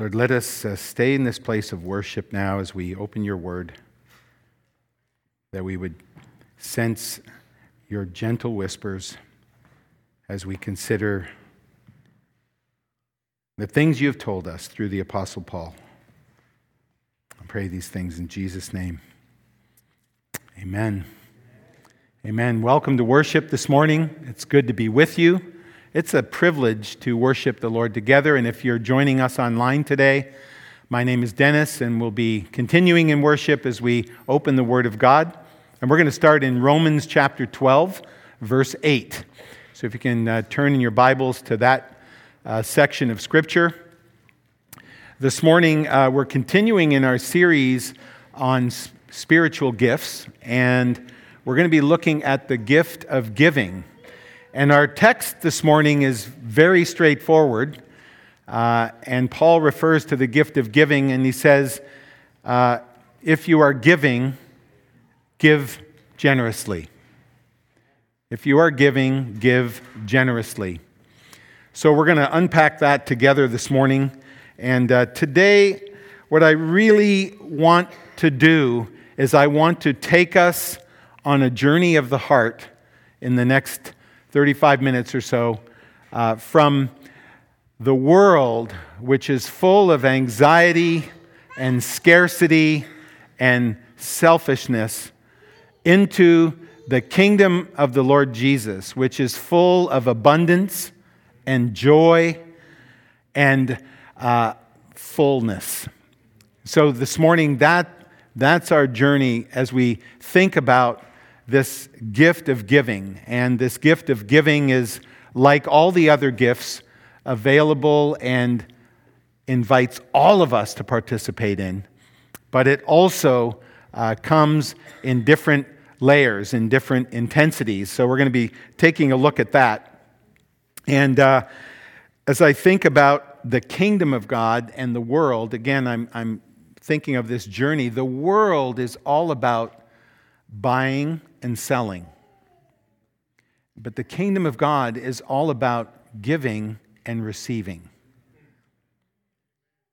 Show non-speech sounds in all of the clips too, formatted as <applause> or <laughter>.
Lord, let us uh, stay in this place of worship now as we open your word, that we would sense your gentle whispers as we consider the things you have told us through the Apostle Paul. I pray these things in Jesus' name. Amen. Amen. Welcome to worship this morning. It's good to be with you. It's a privilege to worship the Lord together. And if you're joining us online today, my name is Dennis, and we'll be continuing in worship as we open the Word of God. And we're going to start in Romans chapter 12, verse 8. So if you can uh, turn in your Bibles to that uh, section of Scripture. This morning, uh, we're continuing in our series on spiritual gifts, and we're going to be looking at the gift of giving. And our text this morning is very straightforward. Uh, and Paul refers to the gift of giving, and he says, uh, If you are giving, give generously. If you are giving, give generously. So we're going to unpack that together this morning. And uh, today, what I really want to do is I want to take us on a journey of the heart in the next 35 minutes or so, uh, from the world, which is full of anxiety and scarcity and selfishness, into the kingdom of the Lord Jesus, which is full of abundance and joy and uh, fullness. So this morning, that, that's our journey as we think about this gift of giving. And this gift of giving is like all the other gifts available and invites all of us to participate in, but it also uh, comes in different layers, in different intensities. So we're going to be taking a look at that. And uh, as I think about the kingdom of God and the world, again, I'm, I'm thinking of this journey. The world is all about buying and selling. But the kingdom of God is all about giving and receiving.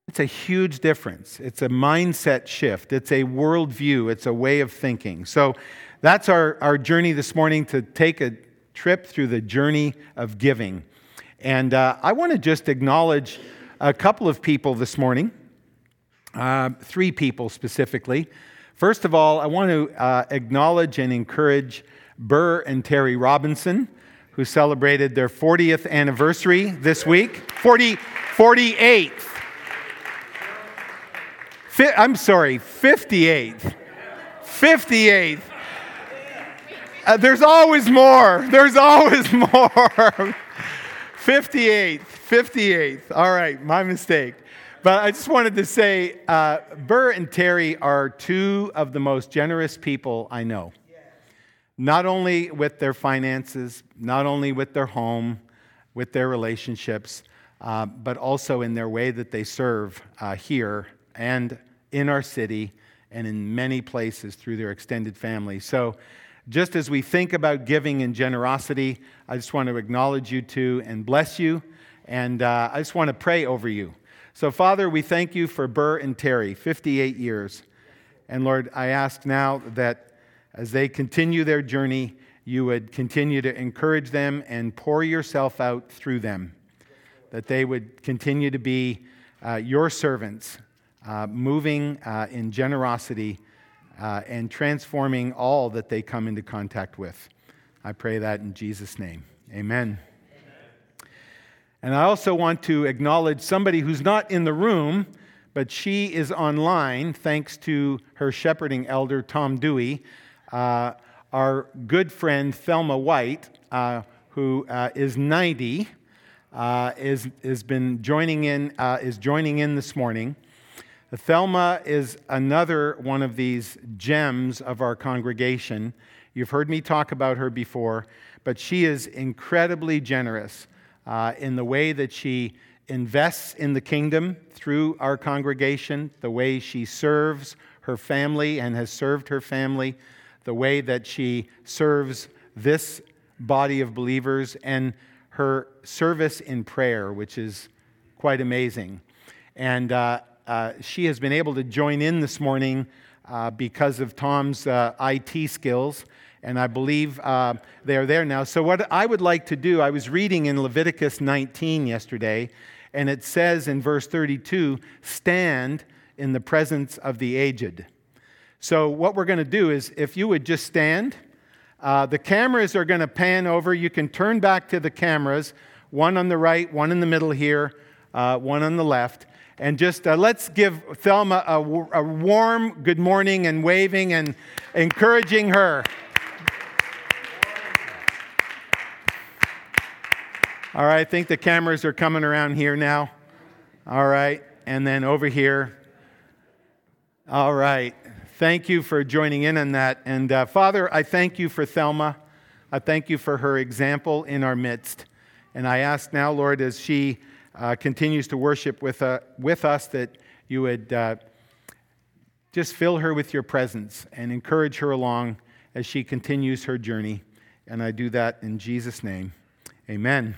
It's a huge difference. It's a mindset shift. It's a worldview. It's a way of thinking. So that's our, our journey this morning to take a trip through the journey of giving. And uh, I want to just acknowledge a couple of people this morning, uh, three people specifically. First of all, I want to uh, acknowledge and encourage Burr and Terry Robinson, who celebrated their 40th anniversary this week. 40, 48th. Fi- I'm sorry, 58th. 58th. Uh, there's always more. There's always <laughs> more. 58th. 58th. All right, my mistake. But I just wanted to say uh, Burr and Terry are two of the most generous people I know. Not only with their finances, not only with their home, with their relationships, uh, but also in their way that they serve uh, here and in our city and in many places through their extended family. So, just as we think about giving and generosity, I just want to acknowledge you two and bless you. And uh, I just want to pray over you. So, Father, we thank you for Burr and Terry, 58 years. And Lord, I ask now that as they continue their journey, you would continue to encourage them and pour yourself out through them, that they would continue to be uh, your servants, uh, moving uh, in generosity uh, and transforming all that they come into contact with. I pray that in Jesus' name. Amen. And I also want to acknowledge somebody who's not in the room, but she is online thanks to her shepherding elder, Tom Dewey, uh, our good friend, Thelma White, uh, who uh, is 90, uh, is, is, been joining in, uh, is joining in this morning. Thelma is another one of these gems of our congregation. You've heard me talk about her before, but she is incredibly generous uh, in the way that she invests in the kingdom through our congregation, the way she serves her family and has served her family, the way that she serves this body of believers, and her service in prayer, which is quite amazing. And uh, uh, she has been able to join in this morning uh, because of Tom's uh, IT skills. And I believe uh, they are there now. So, what I would like to do, I was reading in Leviticus 19 yesterday, and it says in verse 32 stand in the presence of the aged. So, what we're going to do is if you would just stand, uh, the cameras are going to pan over. You can turn back to the cameras, one on the right, one in the middle here, uh, one on the left. And just uh, let's give Thelma a, a warm good morning and waving and encouraging her. All right, I think the cameras are coming around here now. All right, and then over here. All right, thank you for joining in on that. And uh, Father, I thank you for Thelma. I thank you for her example in our midst. And I ask now, Lord, as she uh, continues to worship with, uh, with us, that you would uh, just fill her with your presence and encourage her along as she continues her journey. And I do that in Jesus' name. Amen.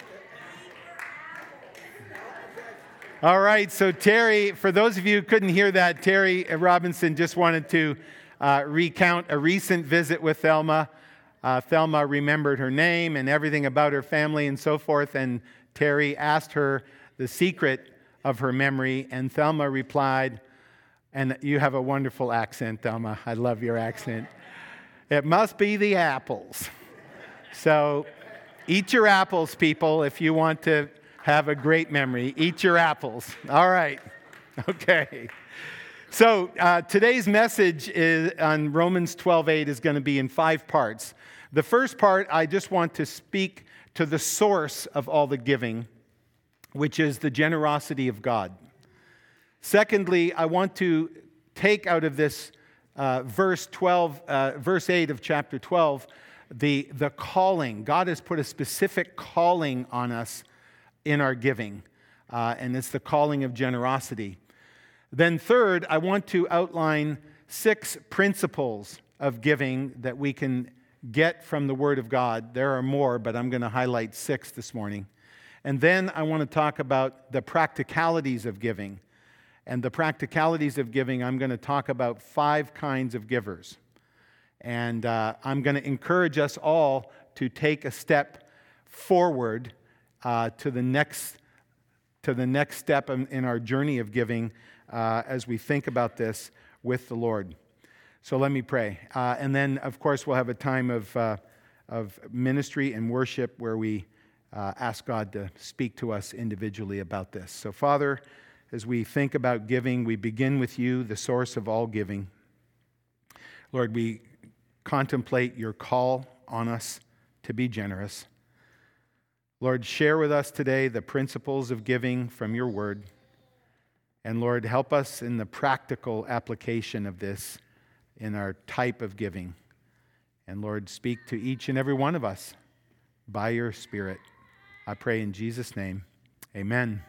All right, so Terry, for those of you who couldn't hear that, Terry Robinson just wanted to uh, recount a recent visit with Thelma. Uh, Thelma remembered her name and everything about her family and so forth, and Terry asked her the secret of her memory, and Thelma replied, and you have a wonderful accent, Thelma. I love your accent. It must be the apples. So Eat your apples, people, if you want to have a great memory. Eat your apples. All right. <laughs> Okay. So uh, today's message is on Romans 12:8 is going to be in five parts. The first part, I just want to speak to the source of all the giving, which is the generosity of God. Secondly, I want to take out of this uh, verse 12, uh, verse 8 of chapter 12, the, the calling. God has put a specific calling on us in our giving, uh, and it's the calling of generosity. Then, third, I want to outline six principles of giving that we can get from the Word of God. There are more, but I'm going to highlight six this morning. And then I want to talk about the practicalities of giving. And the practicalities of giving, I'm going to talk about five kinds of givers. And uh, I'm going to encourage us all to take a step forward uh, to, the next, to the next step in, in our journey of giving uh, as we think about this with the Lord. So let me pray. Uh, and then, of course, we'll have a time of, uh, of ministry and worship where we uh, ask God to speak to us individually about this. So, Father, as we think about giving, we begin with you, the source of all giving. Lord, we contemplate your call on us to be generous. Lord, share with us today the principles of giving from your word. And Lord, help us in the practical application of this in our type of giving. And Lord, speak to each and every one of us by your Spirit. I pray in Jesus' name. Amen.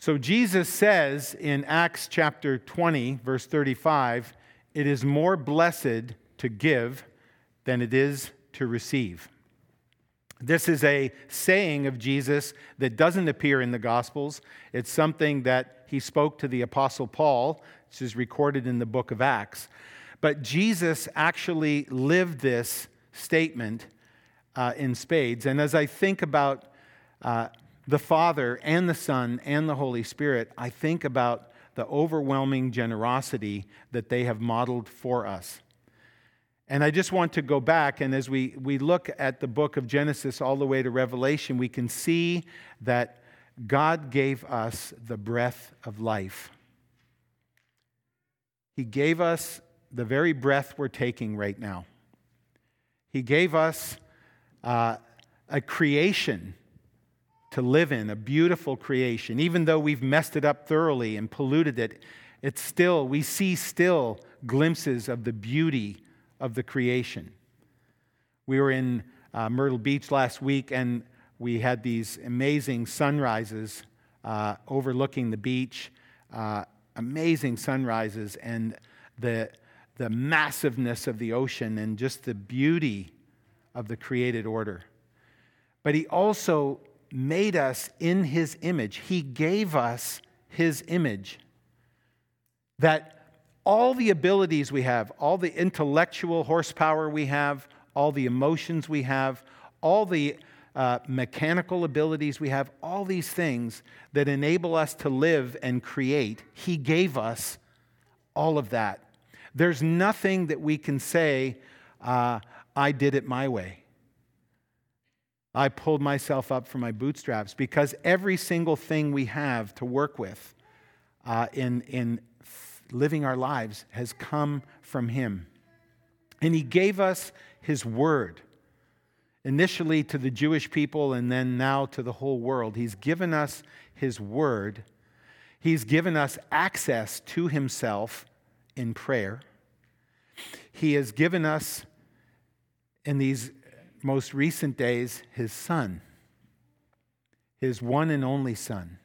So Jesus says in Acts chapter 20, verse 35, it is more blessed to give than it is to receive. This is a saying of Jesus that doesn't appear in the Gospels. It's something that he spoke to the Apostle Paul, which is recorded in the book of Acts. But Jesus actually lived this statement uh, in spades. And as I think about uh, the Father and the Son and the Holy Spirit, I think about the overwhelming generosity that they have modeled for us. And I just want to go back, and as we, we look at the book of Genesis all the way to Revelation, we can see that God gave us the breath of life. He gave us the very breath we're taking right now. He gave us uh, a creation to live in, a beautiful creation. Even though we've messed it up thoroughly and polluted it, it's still, we see still glimpses of the beauty of the creation. We were in uh, Myrtle Beach last week and we had these amazing sunrises uh, overlooking the beach, uh, amazing sunrises, and the, the massiveness of the ocean and just the beauty of the created order. But he also made us in his image. He gave us his image. That all the abilities we have, all the intellectual horsepower we have, all the emotions we have, all the uh, mechanical abilities we have, all these things that enable us to live and create, He gave us all of that. There's nothing that we can say, uh, I did it my way. I pulled myself up from my bootstraps because every single thing we have to work with uh, in, in living our lives has come from Him. And He gave us His Word, initially to the Jewish people and then now to the whole world. He's given us His Word, He's given us access to Himself in prayer. He has given us in these most recent days, his son, his one and only son,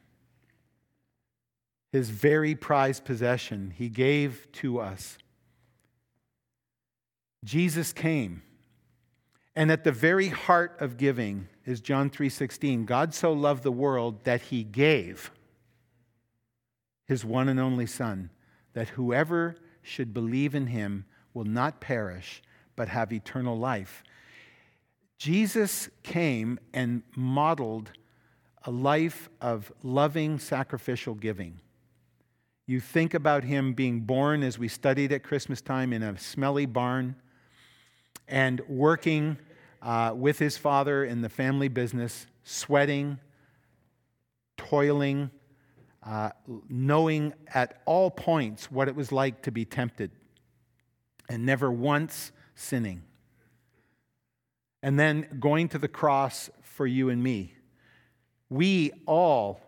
his very prized possession, he gave to us. Jesus came. And at the very heart of giving is John 3:16. God so loved the world that he gave his one and only son that whoever should believe in him will not perish but have eternal life. Jesus came and modeled a life of loving sacrificial giving. You think about him being born, as we studied at Christmas time, in a smelly barn and working uh, with his father in the family business, sweating, toiling, uh, knowing at all points what it was like to be tempted, and never once sinning and then going to the cross for you and me. We all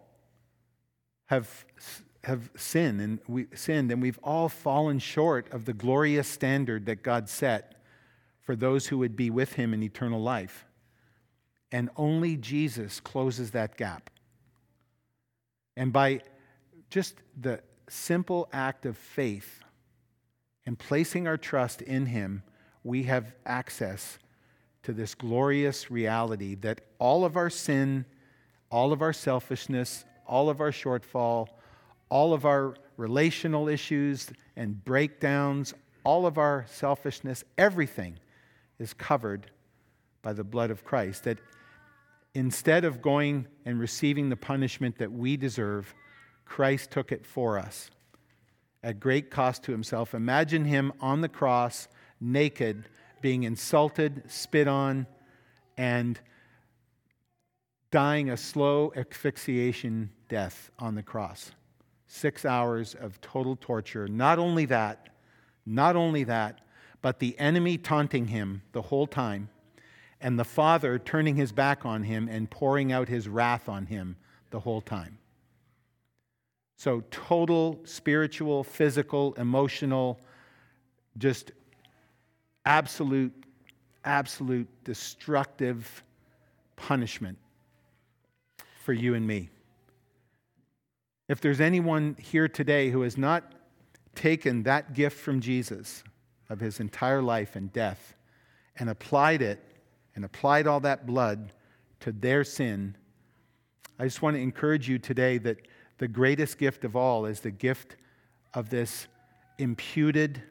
have, have sinned and we sinned and we've all fallen short of the glorious standard that God set for those who would be with him in eternal life. And only Jesus closes that gap. And by just the simple act of faith and placing our trust in him, we have access to this glorious reality that all of our sin, all of our selfishness, all of our shortfall, all of our relational issues and breakdowns, all of our selfishness, everything is covered by the blood of Christ. That instead of going and receiving the punishment that we deserve, Christ took it for us at great cost to himself. Imagine him on the cross, naked, being insulted, spit on, and dying a slow asphyxiation death on the cross. Six hours of total torture. Not only that, not only that, but the enemy taunting him the whole time, and the Father turning his back on him and pouring out his wrath on him the whole time. So, total spiritual, physical, emotional, just absolute, absolute destructive punishment for you and me. If there's anyone here today who has not taken that gift from Jesus of his entire life and death and applied it and applied all that blood to their sin, I just want to encourage you today that the greatest gift of all is the gift of this imputed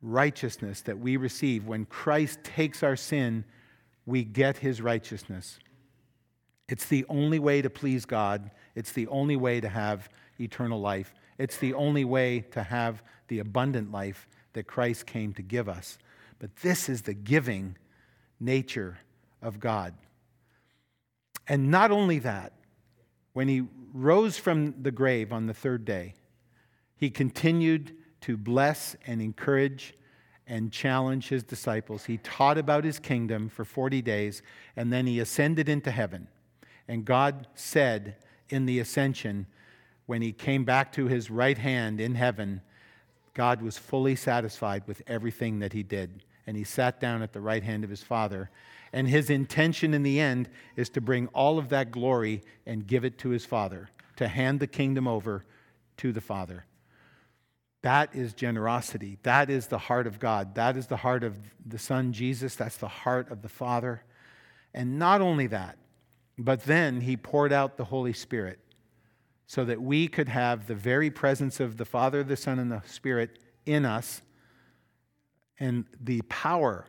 righteousness that we receive. When Christ takes our sin, we get his righteousness. It's the only way to please God. It's the only way to have eternal life. It's the only way to have the abundant life that Christ came to give us. But this is the giving nature of God. And not only that, when he rose from the grave on the third day, he continued to bless and encourage and challenge his disciples. He taught about his kingdom for 40 days, and then he ascended into heaven. And God said in the ascension, when he came back to his right hand in heaven, God was fully satisfied with everything that he did. And he sat down at the right hand of his Father. And his intention in the end is to bring all of that glory and give it to his Father, to hand the kingdom over to the Father. That is generosity. That is the heart of God. That is the heart of the Son, Jesus. That's the heart of the Father. And not only that, but then he poured out the Holy Spirit so that we could have the very presence of the Father, the Son, and the Spirit in us and the power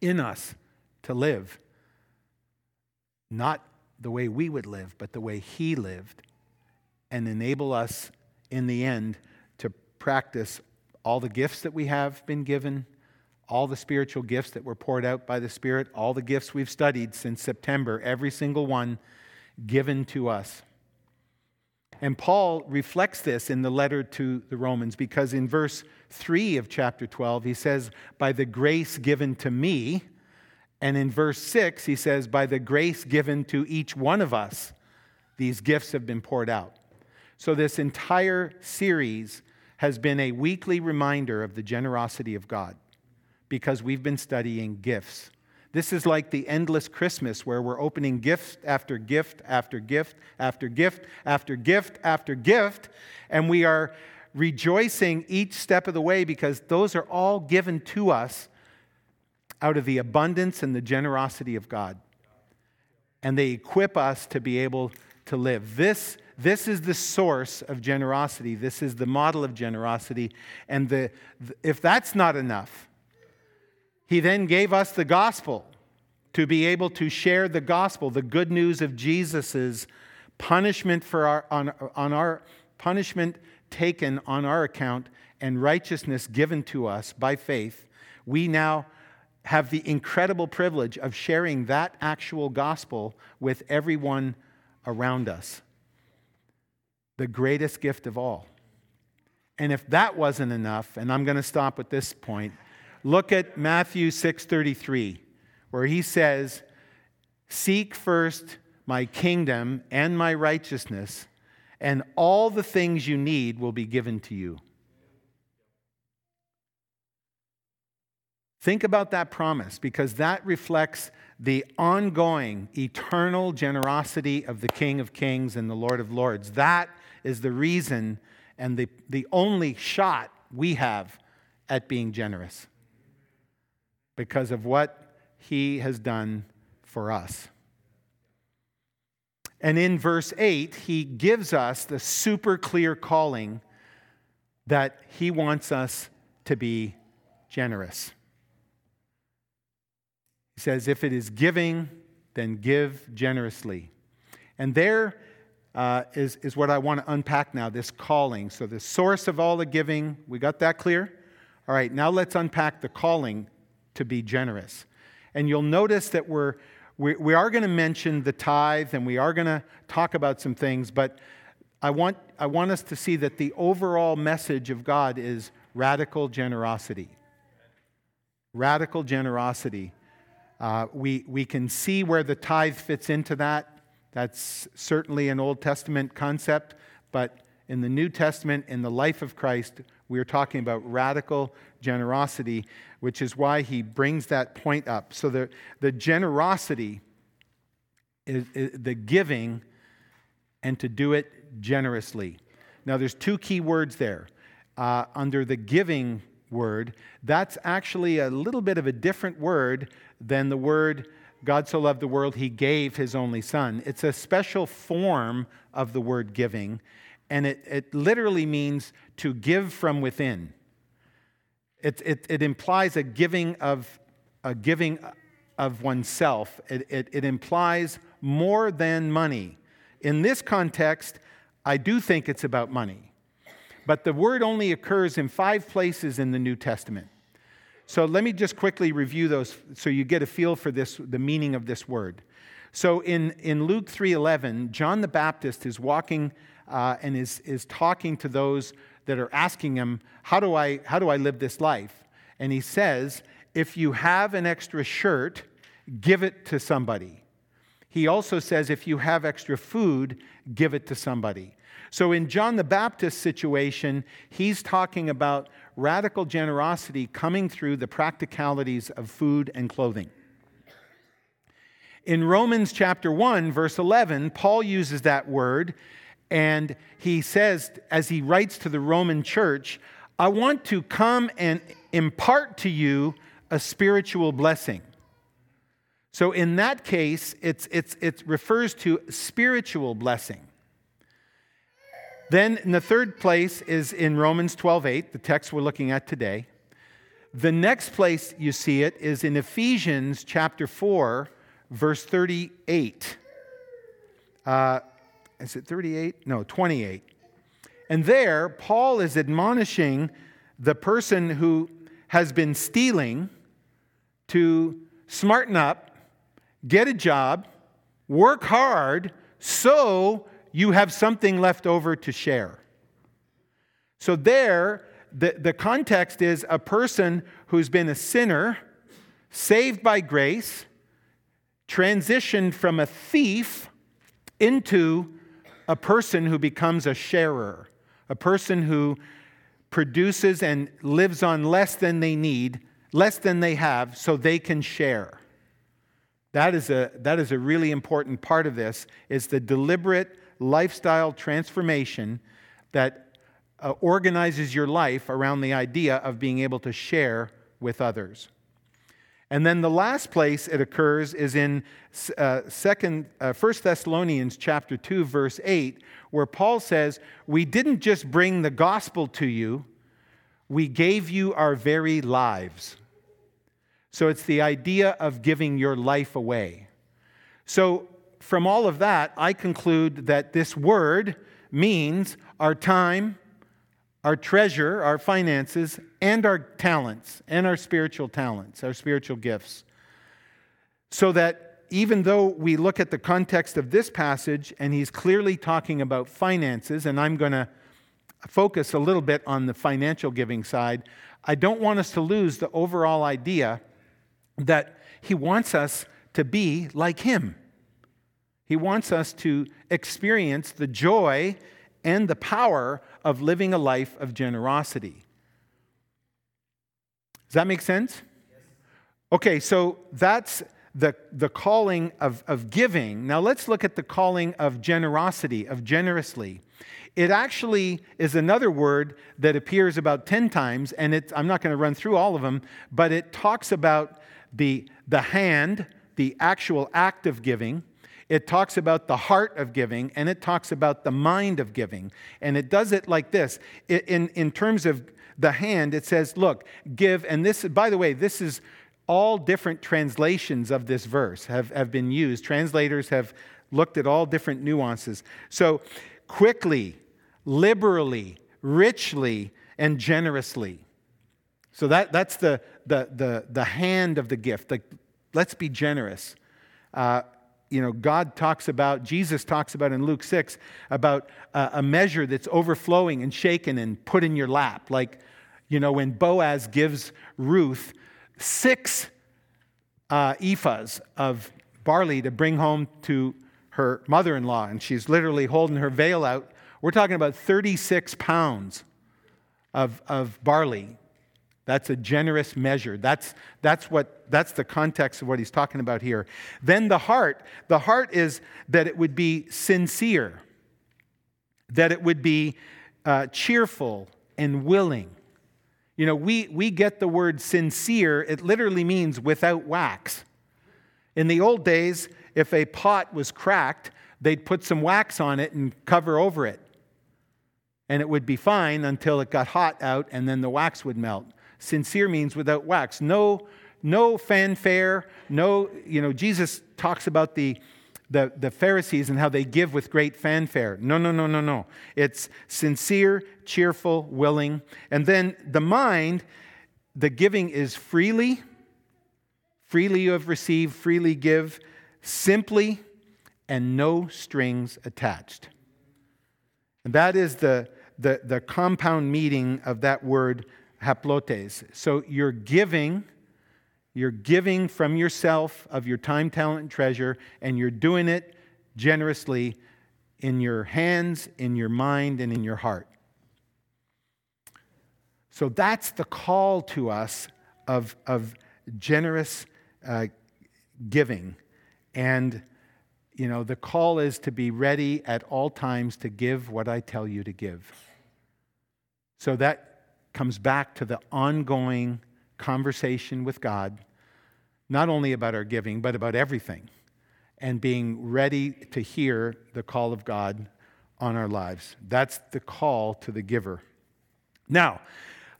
in us to live. Not the way we would live, but the way He lived, and enable us in the end to practice all the gifts that we have been given, all the spiritual gifts that were poured out by the Spirit, all the gifts we've studied since September, every single one given to us. And Paul reflects this in the letter to the Romans because in verse 3 of chapter 12, he says, By the grace given to me. And in verse 6, he says, By the grace given to each one of us, these gifts have been poured out. So this entire series has been a weekly reminder of the generosity of God because we've been studying gifts. This is like the endless Christmas where we're opening gift after gift after gift after gift after gift after gift, and we are rejoicing each step of the way because those are all given to us out of the abundance and the generosity of God. And they equip us to be able to live. This, this is the source of generosity. This is the model of generosity. And the, if that's not enough, he then gave us the gospel to be able to share the gospel, the good news of Jesus' punishment for our, on, on our punishment taken on our account and righteousness given to us by faith. We now have the incredible privilege of sharing that actual gospel with everyone around us. The greatest gift of all. And if that wasn't enough, and I'm going to stop at this point, Look at Matthew 6:33 where he says, "Seek first my kingdom and my righteousness, and all the things you need will be given to you." Think about that promise because that reflects the ongoing, eternal generosity of the King of Kings and the Lord of Lords. That is the reason and the, the only shot we have at being generous because of what he has done for us. And in verse 8, he gives us the super clear calling that he wants us to be generous. He says, If it is giving, then give generously. And there uh, is is, what I want to unpack now this calling. So, the source of all the giving, we got that clear? All right, now let's unpack the calling to be generous. And you'll notice that we're, we, we are going to mention the tithe and we are going to talk about some things, but I want, I want us to see that the overall message of God is radical generosity. Radical generosity. Uh, we, we can see where the tithe fits into that. That's certainly an Old Testament concept, but in the New Testament, in the life of Christ, we are talking about radical generosity, which is why he brings that point up. So the, the generosity is, is the giving and to do it generously. Now, there's two key words there. Uh, under the giving word, that's actually a little bit of a different word than the word God so loved the world, he gave his only son. It's a special form of the word giving and it, it literally means to give from within. It, it, it implies a giving of, a giving of oneself, it, it, it implies more than money. In this context, I do think it's about money. But the word only occurs in five places in the New Testament. So let me just quickly review those so you get a feel for this, the meaning of this word. So in, in Luke 3:11, John the Baptist is walking uh, and is, is talking to those that are asking him, how do, I, how do I live this life? And he says, If you have an extra shirt, give it to somebody. he also says if you have extra food, give it to somebody. So in John the Baptist situation, he's talking about radical generosity coming through the practicalities of food and clothing. In Romans chapter 1, verse 11, Paul uses that word and he says, as he writes to the Roman church, I want to come and impart to you a spiritual blessing. So in that case, it's, it's, it refers to spiritual blessing. Then in the third place is in Romans 12:8, the text we're looking at today. The next place you see it is in Ephesians chapter 4, verse 38. Uh, is it 38? No, 28. And there, Paul is admonishing the person who has been stealing to smarten up get a job, work hard, so you have something left over to share. So, there, the, the context is a person who's been a sinner, saved by grace, transitioned from a thief into a person who becomes a sharer, a person who produces and lives on less than they need, less than they have, so they can share. That is a, that is a really important part of this, is the deliberate lifestyle transformation that uh, organizes your life around the idea of being able to share with others. And then the last place it occurs is in uh, second, uh, 1 Thessalonians chapter 2, verse 8, where Paul says, We didn't just bring the gospel to you, we gave you our very lives. So it's the idea of giving your life away. So, from all of that, I conclude that this word means our time, our treasure, our finances, and our talents, and our spiritual talents, our spiritual gifts. So that even though we look at the context of this passage and he's clearly talking about finances, and I'm going to focus a little bit on the financial giving side, I don't want us to lose the overall idea that He wants us to be like Him. He wants us to experience the joy and the power of living a life of generosity. Does that make sense? Okay, so that's the, the calling of, of giving. Now let's look at the calling of generosity, of generously. It actually is another word that appears about 10 times, and it, I'm not going to run through all of them, but it talks about the, the hand, the actual act of giving. It talks about the heart of giving, and it talks about the mind of giving. And it does it like this. In, in terms of the hand, it says, look, give. And this, by the way, this is all different translations of this verse have, have been used. Translators have looked at all different nuances. So, quickly, liberally, richly, and generously. So that, that's the, the, the, the hand of the gift. Like, let's be generous. Uh, you know, God talks about, Jesus talks about in Luke 6 about uh, a measure that's overflowing and shaken and put in your lap. Like, you know, when Boaz gives Ruth six uh, ephahs of barley to bring home to her mother in law, and she's literally holding her veil out. We're talking about 36 pounds of, of barley that's a generous measure. That's, that's, what, that's the context of what he's talking about here. Then the heart. The heart is that it would be sincere, that it would be uh, cheerful and willing. You know, we, we get the word sincere, it literally means without wax. In the old days, if a pot was cracked, they'd put some wax on it and cover over it. And it would be fine until it got hot out and then the wax would melt. Sincere means without wax. No, no fanfare, no, you know, Jesus talks about the, the, the Pharisees and how they give with great fanfare. No, no, no, no, no. It's sincere, cheerful, willing. And then the mind, the giving is freely. Freely you have received, freely give, simply, and no strings attached. And that is the, the, the compound meaning of that word haplotes. So you're giving, You're giving from yourself of your time, talent, and treasure, and you're doing it generously in your hands, in your mind, and in your heart. So that's the call to us of, of generous uh, giving. And, you know, the call is to be ready at all times to give what I tell you to give. So that comes back to the ongoing conversation with God, not only about our giving, but about everything, and being ready to hear the call of God on our lives. That's the call to the giver. Now,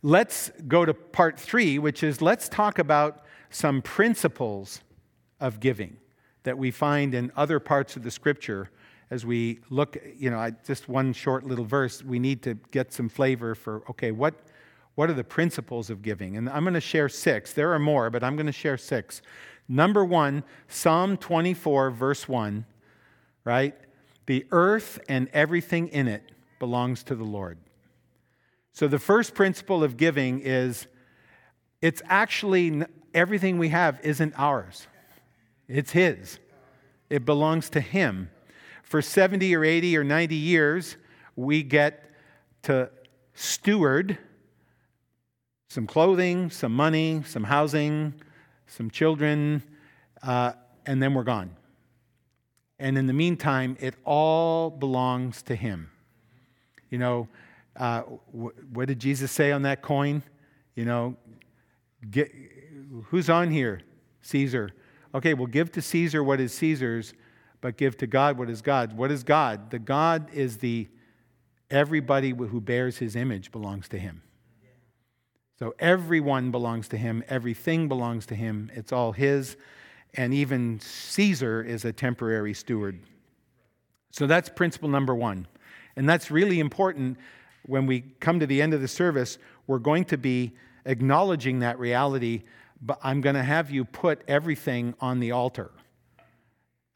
let's go to part three, which is let's talk about some principles of giving that we find in other parts of the scripture as we look, you know, just one short little verse, we need to get some flavor for, okay, what, what are the principles of giving? And I'm going to share six. There are more, but I'm going to share six. Number one, Psalm 24, verse 1, right? The earth and everything in it belongs to the Lord. So the first principle of giving is it's actually everything we have isn't ours, it's His. It belongs to Him. For 70 or 80 or 90 years, we get to steward some clothing, some money, some housing, some children, uh, and then we're gone. And in the meantime, it all belongs to Him. You know, uh, wh- what did Jesus say on that coin? You know, get, who's on here? Caesar. Okay, well, give to Caesar what is Caesar's, but give to God what is God's. What is God? The God is the everybody who bears His image belongs to Him. So everyone belongs to him, everything belongs to him, it's all his, and even Caesar is a temporary steward. So that's principle number one. And that's really important when we come to the end of the service. We're going to be acknowledging that reality, but I'm going to have you put everything on the altar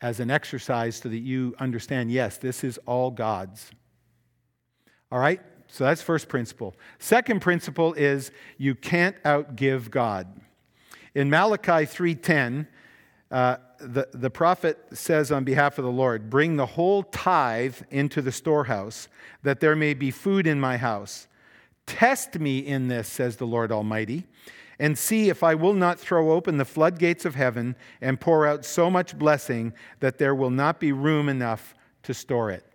as an exercise so that you understand yes, this is all God's. All right? So that's first principle. Second principle is you can't outgive God. In Malachi 3:10, uh, the, the prophet says on behalf of the Lord, Bring the whole tithe into the storehouse, that there may be food in my house. Test me in this, says the Lord Almighty, and see if I will not throw open the floodgates of heaven and pour out so much blessing that there will not be room enough to store it.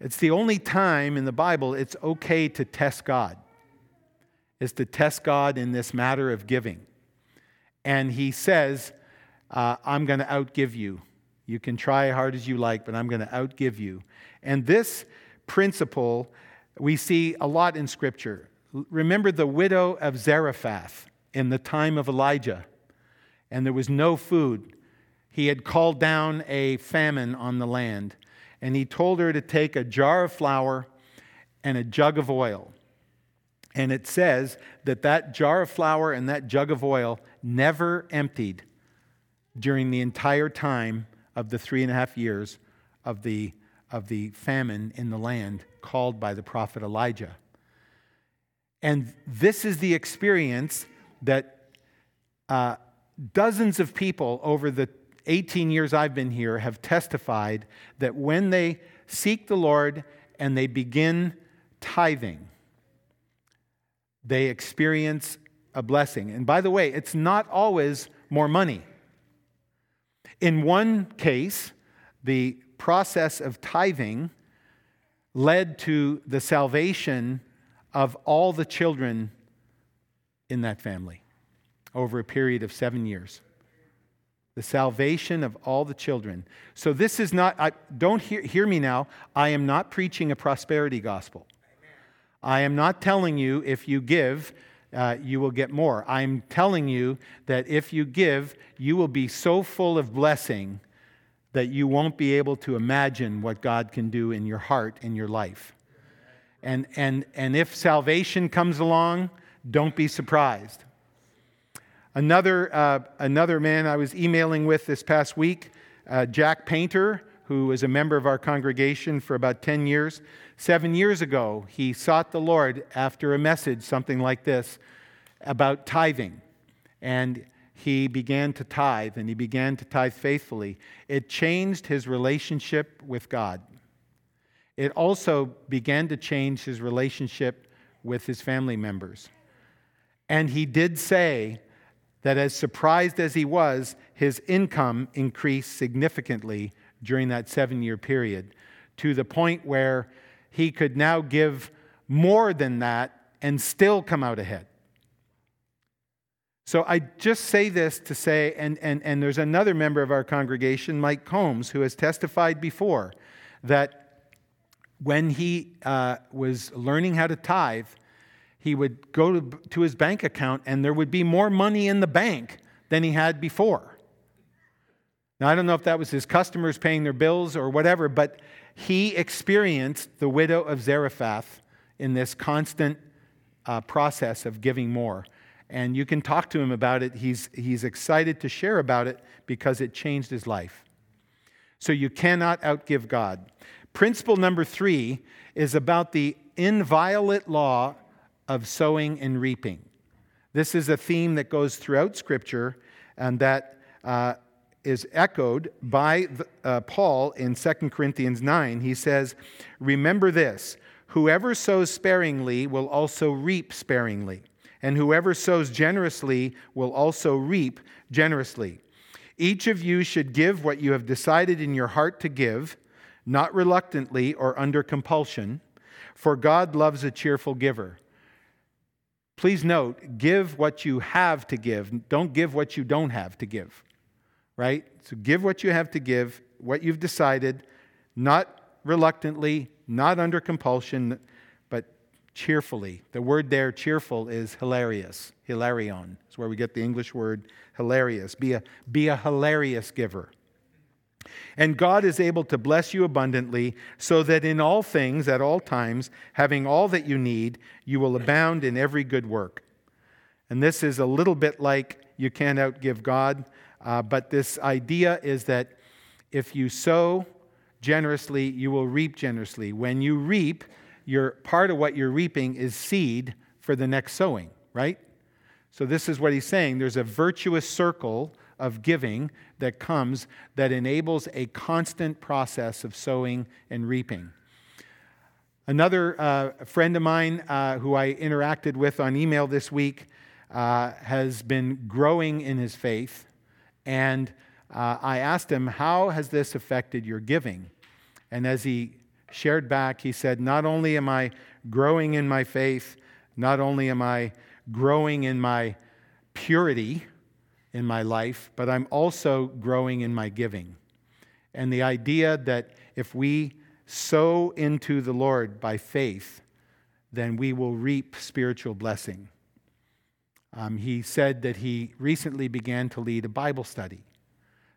It's the only time in the Bible it's okay to test God, is to test God in this matter of giving. And he says, uh, I'm going to outgive you. You can try hard as you like, but I'm going to outgive you. And this principle we see a lot in Scripture. Remember the widow of Zarephath in the time of Elijah, and there was no food. He had called down a famine on the land and he told her to take a jar of flour and a jug of oil. And it says that that jar of flour and that jug of oil never emptied during the entire time of the three and a half years of the, of the famine in the land called by the prophet Elijah. And this is the experience that uh, dozens of people over the 18 years I've been here have testified that when they seek the Lord and they begin tithing, they experience a blessing. And by the way, it's not always more money. In one case, the process of tithing led to the salvation of all the children in that family over a period of seven years the salvation of all the children. So this is not, I, don't hear, hear me now, I am not preaching a prosperity gospel. I am not telling you if you give, uh, you will get more. I'm telling you that if you give, you will be so full of blessing that you won't be able to imagine what God can do in your heart, in your life. And, and, and if salvation comes along, don't be surprised. Another, uh, another man I was emailing with this past week, uh, Jack Painter, who was a member of our congregation for about 10 years. Seven years ago, he sought the Lord after a message, something like this, about tithing. and he began to tithe and he began to tithe faithfully, it changed his relationship with God. It also began to change his relationship with his family members. And he did say that, as surprised as he was, his income increased significantly during that seven year period to the point where he could now give more than that and still come out ahead. So I just say this to say, and, and, and there's another member of our congregation, Mike Combs, who has testified before that when he uh, was learning how to tithe, he would go to, to his bank account and there would be more money in the bank than he had before. Now, I don't know if that was his customers paying their bills or whatever, but he experienced the widow of Zarephath in this constant uh, process of giving more and you can talk to him about it. He's, he's excited to share about it because it changed his life. So you cannot outgive God. Principle number three is about the inviolate law of sowing and reaping. This is a theme that goes throughout Scripture and that uh, is echoed by the, uh, Paul in 2 Corinthians 9. He says, Remember this whoever sows sparingly will also reap sparingly and whoever sows generously will also reap generously. Each of you should give what you have decided in your heart to give, not reluctantly or under compulsion, for God loves a cheerful giver. Please note, give what you have to give. Don't give what you don't have to give, right? So give what you have to give, what you've decided, not reluctantly, not under compulsion, but cheerfully. The word there, cheerful, is hilarious. Hilaron. is where we get the English word hilarious. Be a, be a hilarious giver. And God is able to bless you abundantly, so that in all things, at all times, having all that you need, you will abound in every good work. And this is a little bit like you can't outgive God, uh, but this idea is that if you sow generously, you will reap generously. When you reap, your part of what you're reaping is seed for the next sowing, right? So this is what he's saying. There's a virtuous circle of giving that comes that enables a constant process of sowing and reaping. Another uh, friend of mine uh, who I interacted with on email this week uh, has been growing in his faith. And uh, I asked him, How has this affected your giving? And as he shared back, he said, Not only am I growing in my faith, not only am I growing in my purity in my life, but I'm also growing in my giving. And the idea that if we sow into the Lord by faith, then we will reap spiritual blessing. Um, he said that he recently began to lead a Bible study.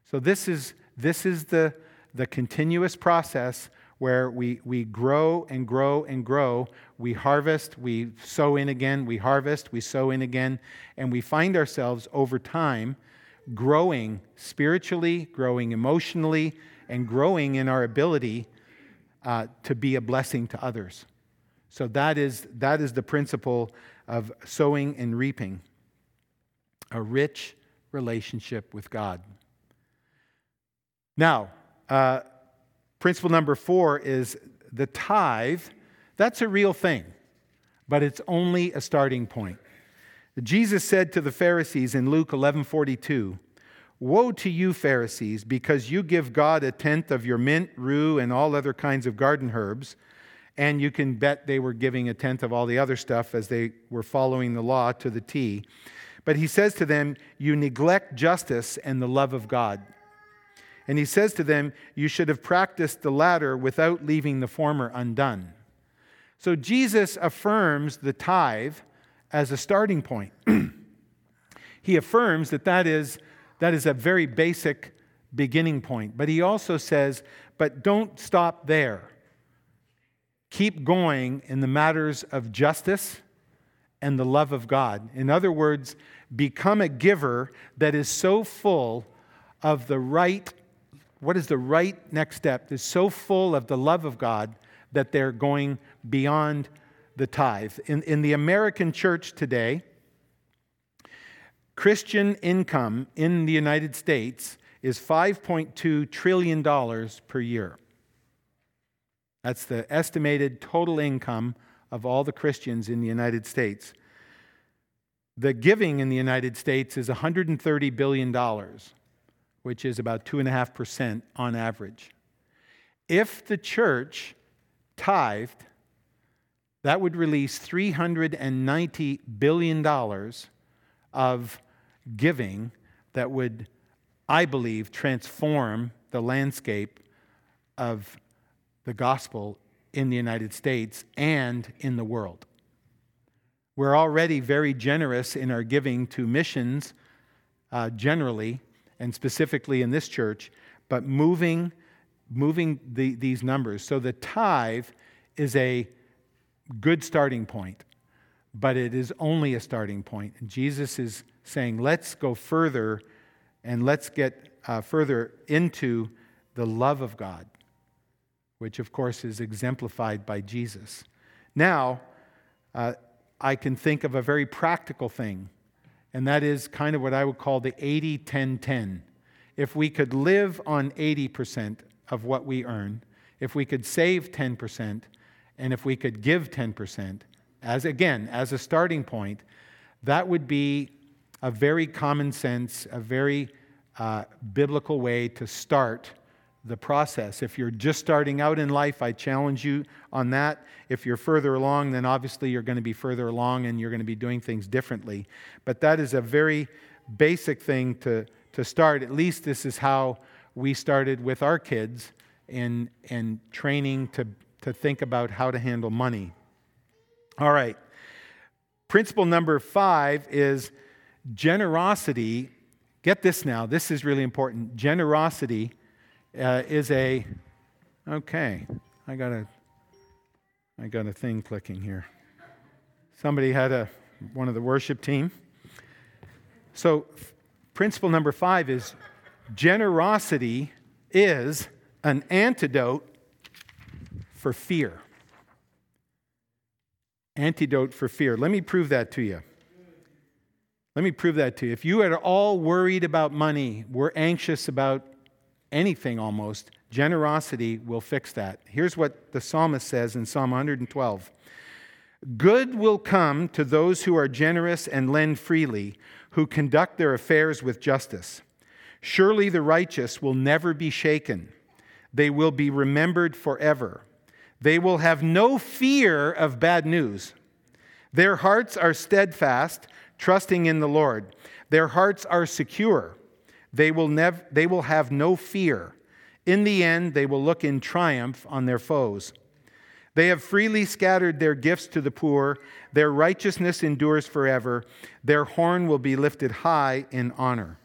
So, this is, this is the, the continuous process where we, we grow and grow and grow. We harvest, we sow in again, we harvest, we sow in again, and we find ourselves over time growing spiritually, growing emotionally, and growing in our ability uh, to be a blessing to others. So that is, that is the principle of sowing and reaping a rich relationship with God. Now, uh, Principle number four is the tithe. That's a real thing, but it's only a starting point. Jesus said to the Pharisees in Luke 11:42, "Woe to you Pharisees, because you give God a tenth of your mint, rue, and all other kinds of garden herbs." And you can bet they were giving a tenth of all the other stuff as they were following the law to the T. But he says to them, You neglect justice and the love of God. And he says to them, You should have practiced the latter without leaving the former undone. So Jesus affirms the tithe as a starting point. <clears throat> he affirms that that is, that is a very basic beginning point. But he also says, But don't stop there. Keep going in the matters of justice and the love of God. In other words, become a giver that is so full of the right what is the right next step is so full of the love of God that they're going beyond the tithe. In, in the American church today, Christian income in the United States is $5.2 trillion per year. That's the estimated total income of all the Christians in the United States. The giving in the United States is $130 billion, which is about 2.5% on average. If the church tithed, that would release $390 billion of giving that would, I believe, transform the landscape of the gospel in the United States and in the world. We're already very generous in our giving to missions uh, generally and specifically in this church, but moving, moving the, these numbers. So the tithe is a good starting point, but it is only a starting point. And Jesus is saying, let's go further and let's get uh, further into the love of God, which of course is exemplified by Jesus. Now, uh, I can think of a very practical thing, and that is kind of what I would call the 80 10 10. If we could live on 80% of what we earn, if we could save 10%, and if we could give 10%, as again, as a starting point, that would be a very common sense, a very uh, biblical way to start the process. If you're just starting out in life, I challenge you on that. If you're further along, then obviously you're going to be further along and you're going to be doing things differently. But that is a very basic thing to, to start. At least this is how we started with our kids in, in training to, to think about how to handle money. All right. Principle number five is generosity. Get this now, this is really important. Generosity uh, is a, okay, I got a, I got a thing clicking here. Somebody had a, one of the worship team. So, principle number five is generosity is an antidote for fear. Antidote for fear. Let me prove that to you. Let me prove that to you. If you are all worried about money, we're anxious about anything almost, generosity will fix that. Here's what the psalmist says in Psalm 112 Good will come to those who are generous and lend freely, who conduct their affairs with justice. Surely the righteous will never be shaken, they will be remembered forever. They will have no fear of bad news. Their hearts are steadfast, trusting in the Lord. Their hearts are secure they will, nev- they will have no fear. In the end, they will look in triumph on their foes. They have freely scattered their gifts to the poor. Their righteousness endures forever. Their horn will be lifted high in honor.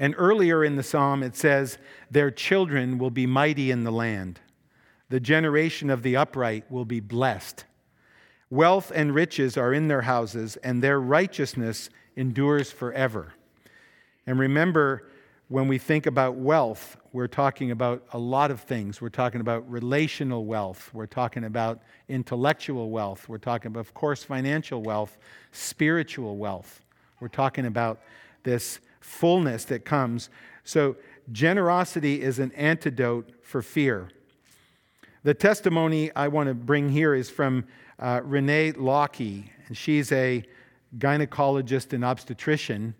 And earlier in the psalm, it says, Their children will be mighty in the land. The generation of the upright will be blessed. Wealth and riches are in their houses, and their righteousness endures forever. And remember, when we think about wealth, we're talking about a lot of things. We're talking about relational wealth. We're talking about intellectual wealth. We're talking about, of course, financial wealth, spiritual wealth. We're talking about this fullness that comes. So, generosity is an antidote for fear. The testimony I want to bring here is from uh, Renee Lockie, and she's a gynecologist and obstetrician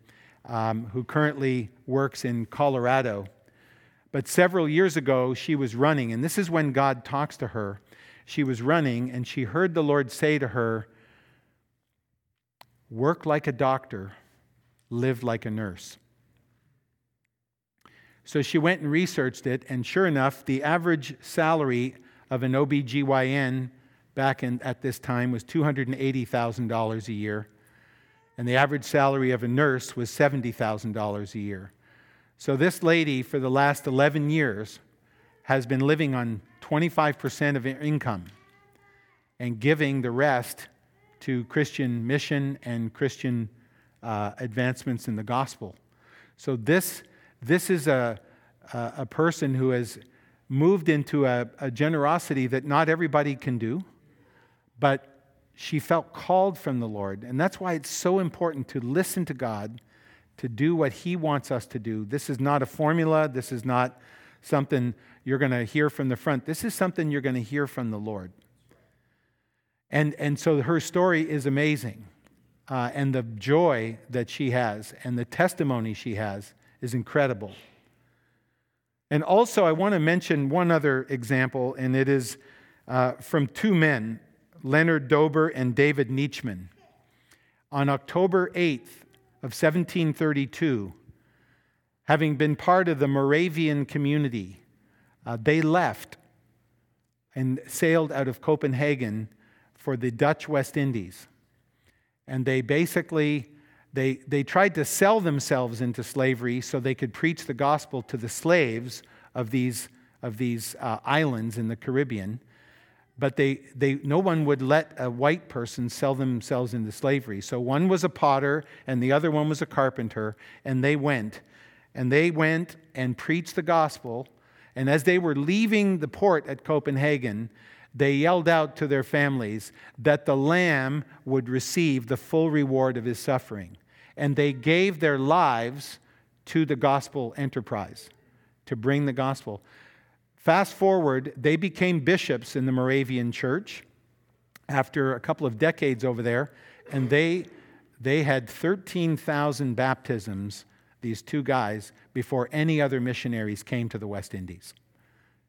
um, who currently works in Colorado. But several years ago, she was running, and this is when God talks to her. She was running, and she heard the Lord say to her, Work like a doctor, live like a nurse. So she went and researched it, and sure enough, the average salary of an OBGYN back in, at this time was $280,000 a year and the average salary of a nurse was $70,000 a year. So this lady, for the last 11 years, has been living on 25% of her income and giving the rest to Christian mission and Christian uh, advancements in the gospel. So this, this is a, a, a person who has moved into a, a generosity that not everybody can do, but she felt called from the Lord. And that's why it's so important to listen to God, to do what He wants us to do. This is not a formula, this is not something you're going to hear from the front. This is something you're going to hear from the Lord. And, and so her story is amazing. Uh, and the joy that she has and the testimony she has is incredible. And also, I want to mention one other example, and it is uh, from two men, Leonard Dober and David Nitschmann. On October 8th of 1732, having been part of the Moravian community, uh, they left and sailed out of Copenhagen for the Dutch West Indies. And they basically they, they tried to sell themselves into slavery so they could preach the gospel to the slaves of these, of these uh, islands in the Caribbean. But they, they, no one would let a white person sell themselves into slavery. So one was a potter and the other one was a carpenter, and they went. And they went and preached the gospel. And as they were leaving the port at Copenhagen, they yelled out to their families that the Lamb would receive the full reward of his suffering. And they gave their lives to the gospel enterprise, to bring the gospel. Fast forward, they became bishops in the Moravian church after a couple of decades over there, and they, they had 13,000 baptisms, these two guys, before any other missionaries came to the West Indies.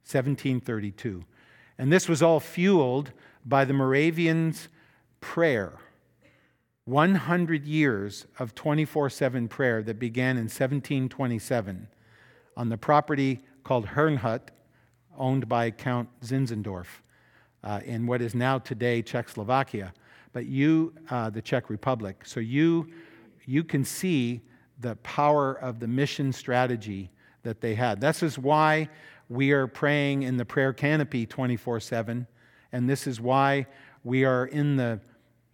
1732. And this was all fueled by the Moravians' prayer. 100 years of 24 7 prayer that began in 1727 on the property called Herrnhut, owned by Count Zinzendorf uh, in what is now today Czechoslovakia, but you, uh, the Czech Republic. So you, you can see the power of the mission strategy that they had. This is why we are praying in the prayer canopy 24 7. And this is why we are in the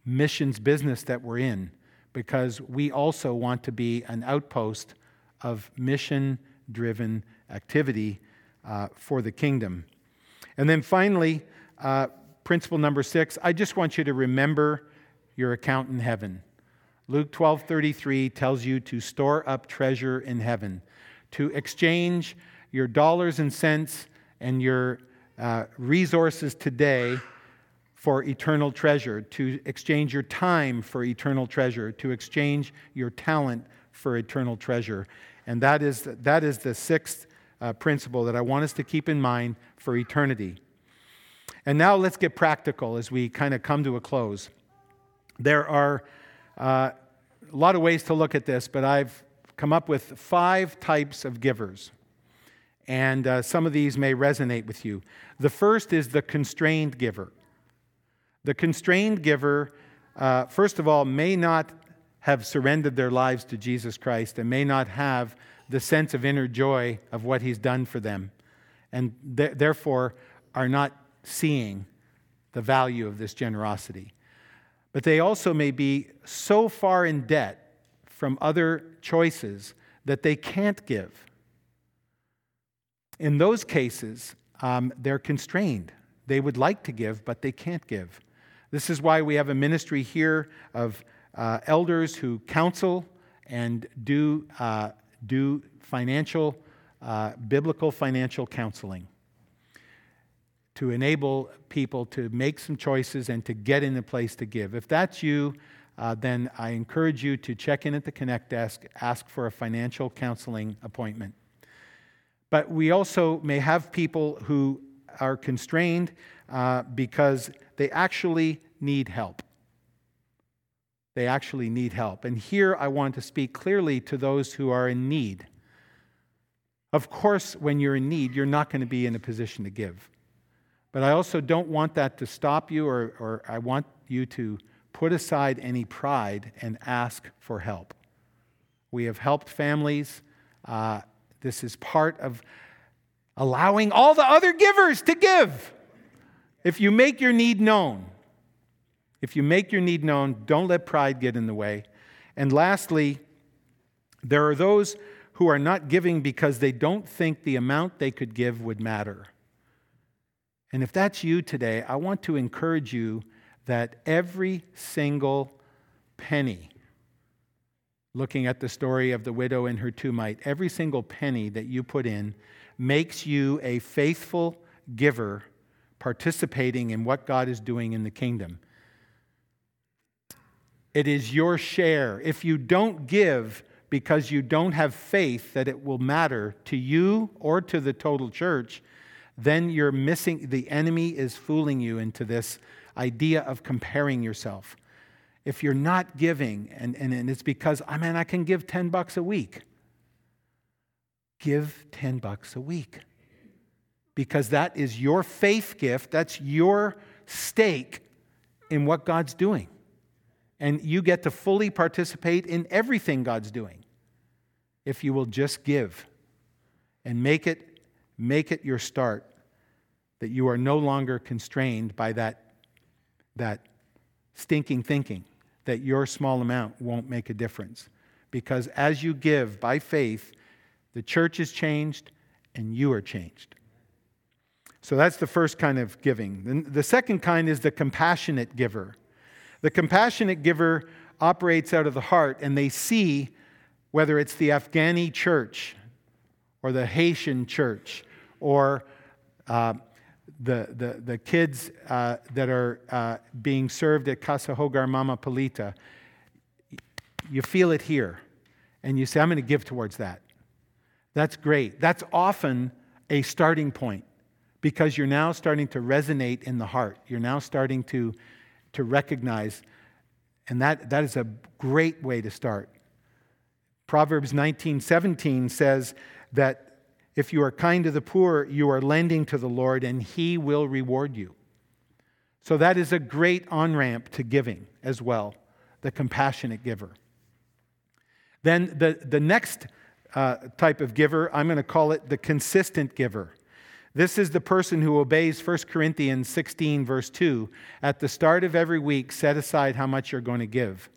missions business that we're in, because we also want to be an outpost of mission driven activity uh, for the kingdom. And then finally, uh, principle number six I just want you to remember your account in heaven. Luke 12:33 tells you to store up treasure in heaven, to exchange your dollars and cents and your uh, resources today for eternal treasure, to exchange your time for eternal treasure, to exchange your talent for eternal treasure. And that is, that is the sixth uh, principle that I want us to keep in mind for eternity. And now let's get practical as we kind of come to a close. There are uh, a lot of ways to look at this, but I've come up with five types of givers and uh, some of these may resonate with you. The first is the constrained giver. The constrained giver, uh, first of all, may not have surrendered their lives to Jesus Christ and may not have the sense of inner joy of what he's done for them, and th- therefore are not seeing the value of this generosity. But they also may be so far in debt from other choices that they can't give. In those cases, um, they're constrained. They would like to give, but they can't give. This is why we have a ministry here of uh, elders who counsel and do, uh, do financial, uh, biblical financial counseling to enable people to make some choices and to get in a place to give. If that's you, uh, then I encourage you to check in at the Connect desk, ask for a financial counseling appointment. But we also may have people who are constrained uh, because they actually need help. They actually need help. And here I want to speak clearly to those who are in need. Of course, when you're in need, you're not going to be in a position to give. But I also don't want that to stop you, or, or I want you to put aside any pride and ask for help. We have helped families. Uh, this is part of allowing all the other givers to give. If you make your need known, if you make your need known, don't let pride get in the way. And lastly, there are those who are not giving because they don't think the amount they could give would matter. And if that's you today, I want to encourage you that every single penny, looking at the story of the widow and her two mite, every single penny that you put in makes you a faithful giver participating in what God is doing in the kingdom. It is your share. If you don't give because you don't have faith that it will matter to you or to the total church, then you're missing, the enemy is fooling you into this idea of comparing yourself. If you're not giving, and, and, and it's because, ah, I mean, I can give 10 bucks a week, give 10 bucks a week. Because that is your faith gift, that's your stake in what God's doing. And you get to fully participate in everything God's doing if you will just give and make it, make it your start that you are no longer constrained by that, that stinking thinking that your small amount won't make a difference. Because as you give by faith, the church is changed and you are changed. So that's the first kind of giving. The second kind is the compassionate giver. The compassionate giver operates out of the heart and they see whether it's the Afghani church or the Haitian church or uh, the, the, the kids uh, that are uh, being served at Casa Hogar Mama Polita, you feel it here. And you say, I'm going to give towards that. That's great. That's often a starting point because you're now starting to resonate in the heart. You're now starting to, to recognize, and that, that is a great way to start. Proverbs 19:17 says that if you are kind to the poor, you are lending to the Lord, and He will reward you. So that is a great on ramp to giving as well, the compassionate giver. Then the, the next uh, type of giver, I'm going to call it the consistent giver. This is the person who obeys 1 Corinthians 16, verse 2. At the start of every week, set aside how much you're going to give.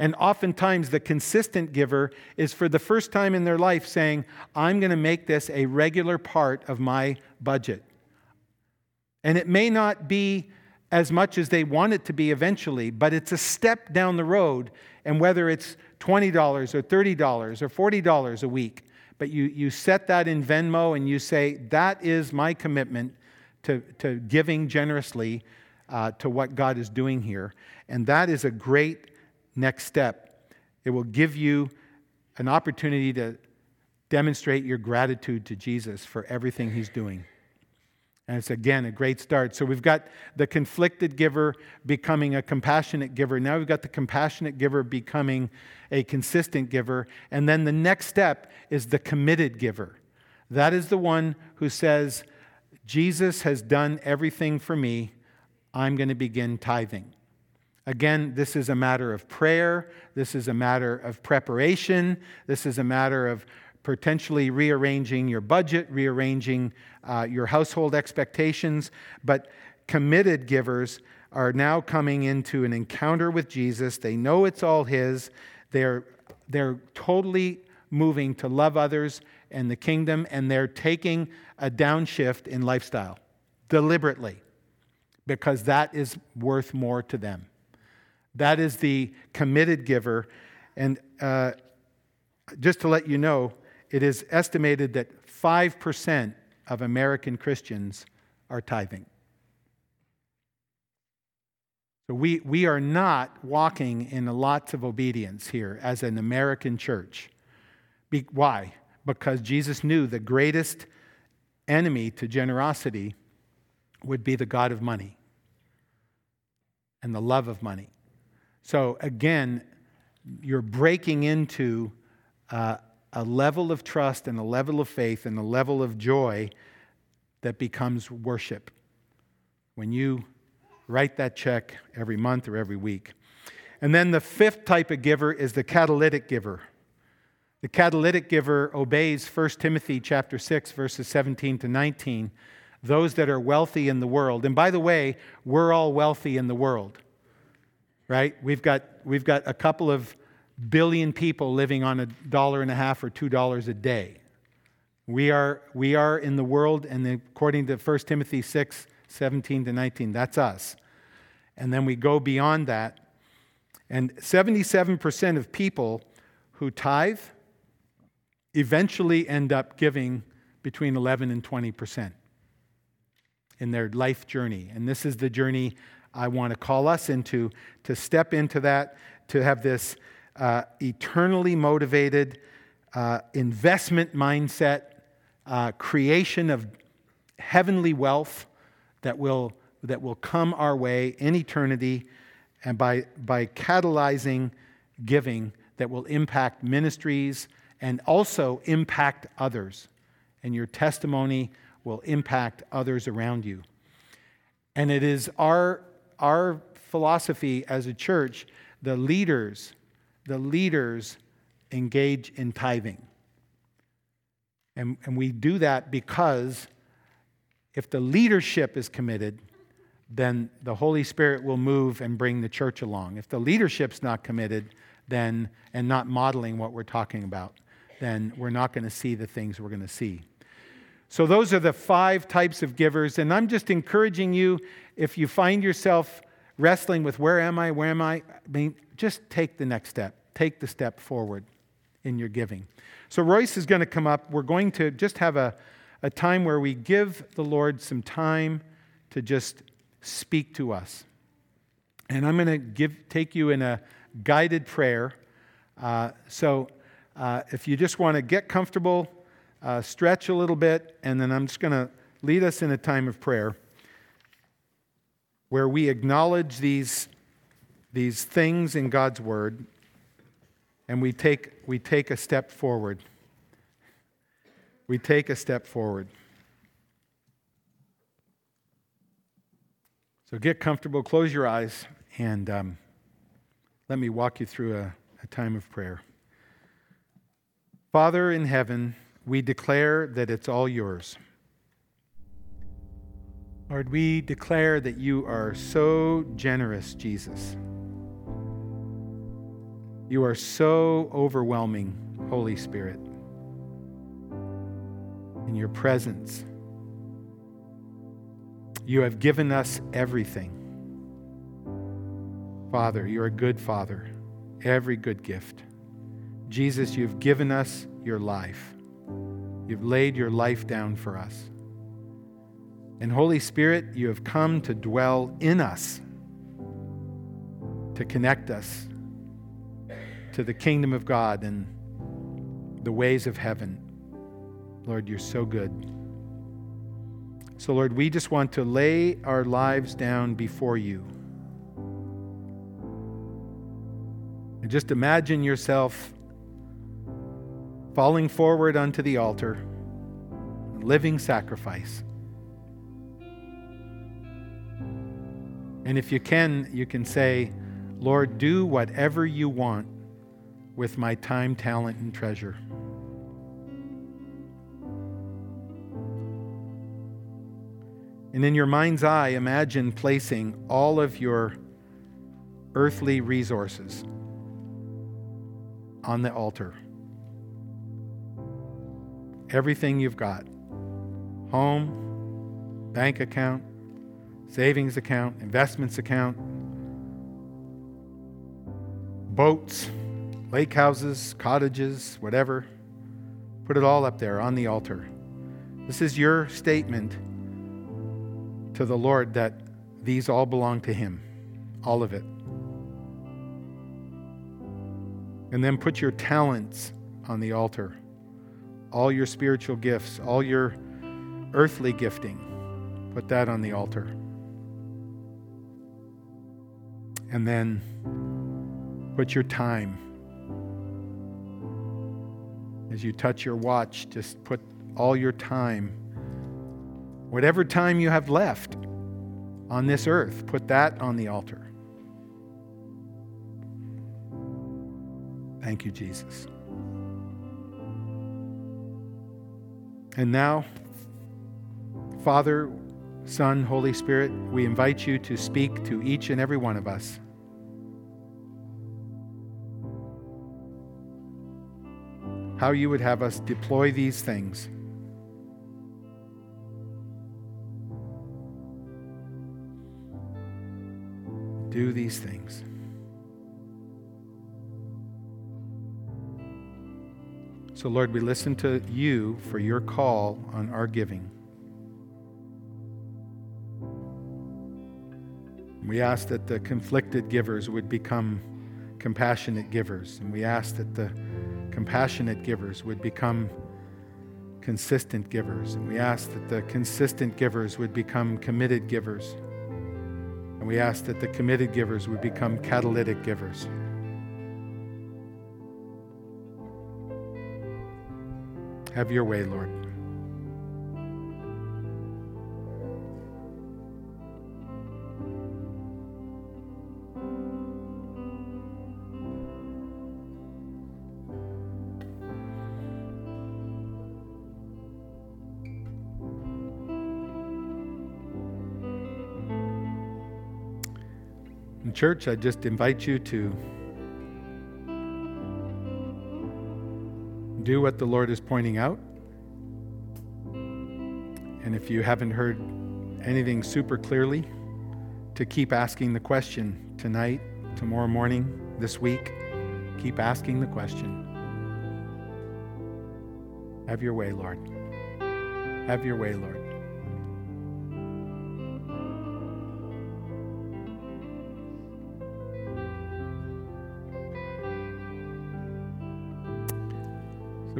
And oftentimes, the consistent giver is for the first time in their life saying, I'm going to make this a regular part of my budget. And it may not be as much as they want it to be eventually, but it's a step down the road. And whether it's $20 or $30 or $40 a week, but you, you set that in Venmo and you say, That is my commitment to, to giving generously uh, to what God is doing here. And that is a great next step. It will give you an opportunity to demonstrate your gratitude to Jesus for everything he's doing. And it's again a great start. So we've got the conflicted giver becoming a compassionate giver. Now we've got the compassionate giver becoming a consistent giver. And then the next step is the committed giver. That is the one who says, Jesus has done everything for me. I'm going to begin tithing. Again, this is a matter of prayer. This is a matter of preparation. This is a matter of potentially rearranging your budget, rearranging uh, your household expectations. But committed givers are now coming into an encounter with Jesus. They know it's all His. They're, they're totally moving to love others and the kingdom, and they're taking a downshift in lifestyle deliberately because that is worth more to them. That is the committed giver. And uh, just to let you know, it is estimated that 5% of American Christians are tithing. So we, we are not walking in lots of obedience here as an American church. Be, why? Because Jesus knew the greatest enemy to generosity would be the God of money and the love of money. So again, you're breaking into uh, a level of trust and a level of faith and a level of joy that becomes worship. When you write that check every month or every week. And then the fifth type of giver is the catalytic giver. The catalytic giver obeys 1 Timothy chapter 6 verses 17 to 19. Those that are wealthy in the world. And by the way, we're all wealthy in the world right? We've got, we've got a couple of billion people living on a dollar and a half or two dollars a day. We are, we are in the world, and according to 1 Timothy 6 17 to 19, that's us. And then we go beyond that. And 77% of people who tithe eventually end up giving between 11 and 20% in their life journey. And this is the journey I want to call us into to step into that, to have this uh, eternally motivated uh, investment mindset, uh, creation of heavenly wealth that will, that will come our way in eternity, and by, by catalyzing giving that will impact ministries and also impact others. And your testimony will impact others around you. And it is our, our philosophy as a church, the leaders, the leaders engage in tithing. And, and we do that because if the leadership is committed, then the Holy Spirit will move and bring the church along. If the leadership's not committed, then and not modeling what we're talking about, then we're not going to see the things we're going to see. So those are the five types of givers and I'm just encouraging you if you find yourself wrestling with where am I, where am I? I mean, just take the next step. Take the step forward in your giving. So Royce is going to come up. We're going to just have a, a time where we give the Lord some time to just speak to us. And I'm going to give, take you in a guided prayer. Uh, so uh, if you just want to get comfortable, uh, stretch a little bit, and then I'm just going to lead us in a time of prayer where we acknowledge these, these things in God's Word and we take, we take a step forward. We take a step forward. So get comfortable, close your eyes, and um, let me walk you through a, a time of prayer. Father in heaven, we declare that it's all yours. Lord, we declare that you are so generous, Jesus. You are so overwhelming, Holy Spirit, in your presence. You have given us everything. Father, you're a good Father, every good gift. Jesus, you've given us your life. You've laid your life down for us. And Holy Spirit, you have come to dwell in us, to connect us to the kingdom of God and the ways of heaven. Lord, you're so good. So, Lord, we just want to lay our lives down before you. And just imagine yourself falling forward onto the altar, living sacrifice. And if you can, you can say, Lord, do whatever you want with my time, talent, and treasure. And in your mind's eye, imagine placing all of your earthly resources on the altar. Everything you've got home, bank account, savings account, investments account, boats lake houses, cottages, whatever. Put it all up there on the altar. This is your statement to the Lord that these all belong to Him, all of it. And then put your talents on the altar, all your spiritual gifts, all your earthly gifting, put that on the altar. And then put your time as you touch your watch, just put all your time, whatever time you have left on this earth, put that on the altar. Thank you, Jesus. And now, Father, Son, Holy Spirit, we invite you to speak to each and every one of us. how you would have us deploy these things. do these things. So, Lord, we listen to you for your call on our giving. We ask that the conflicted givers would become compassionate givers. And we ask that the compassionate givers would become consistent givers. And we ask that the consistent givers would become committed givers. And we ask that the committed givers would become catalytic givers. Have your way, Lord. Church, I just invite you to do what the Lord is pointing out. And if you haven't heard anything super clearly, to keep asking the question tonight, tomorrow morning, this week. Keep asking the question. Have your way, Lord. Have your way, Lord.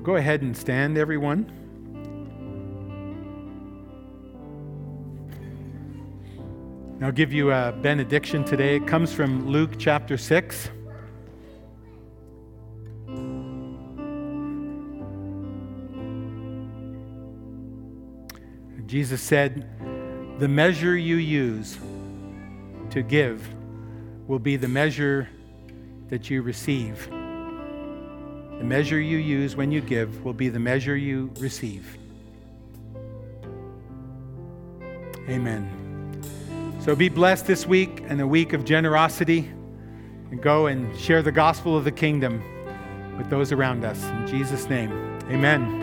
Go ahead and stand, everyone. I'll give you a benediction today. It comes from Luke chapter 6. Jesus said, The measure you use to give will be the measure that you receive. The measure you use when you give will be the measure you receive. Amen. So be blessed this week and a week of generosity and go and share the gospel of the kingdom with those around us. In Jesus' name, amen.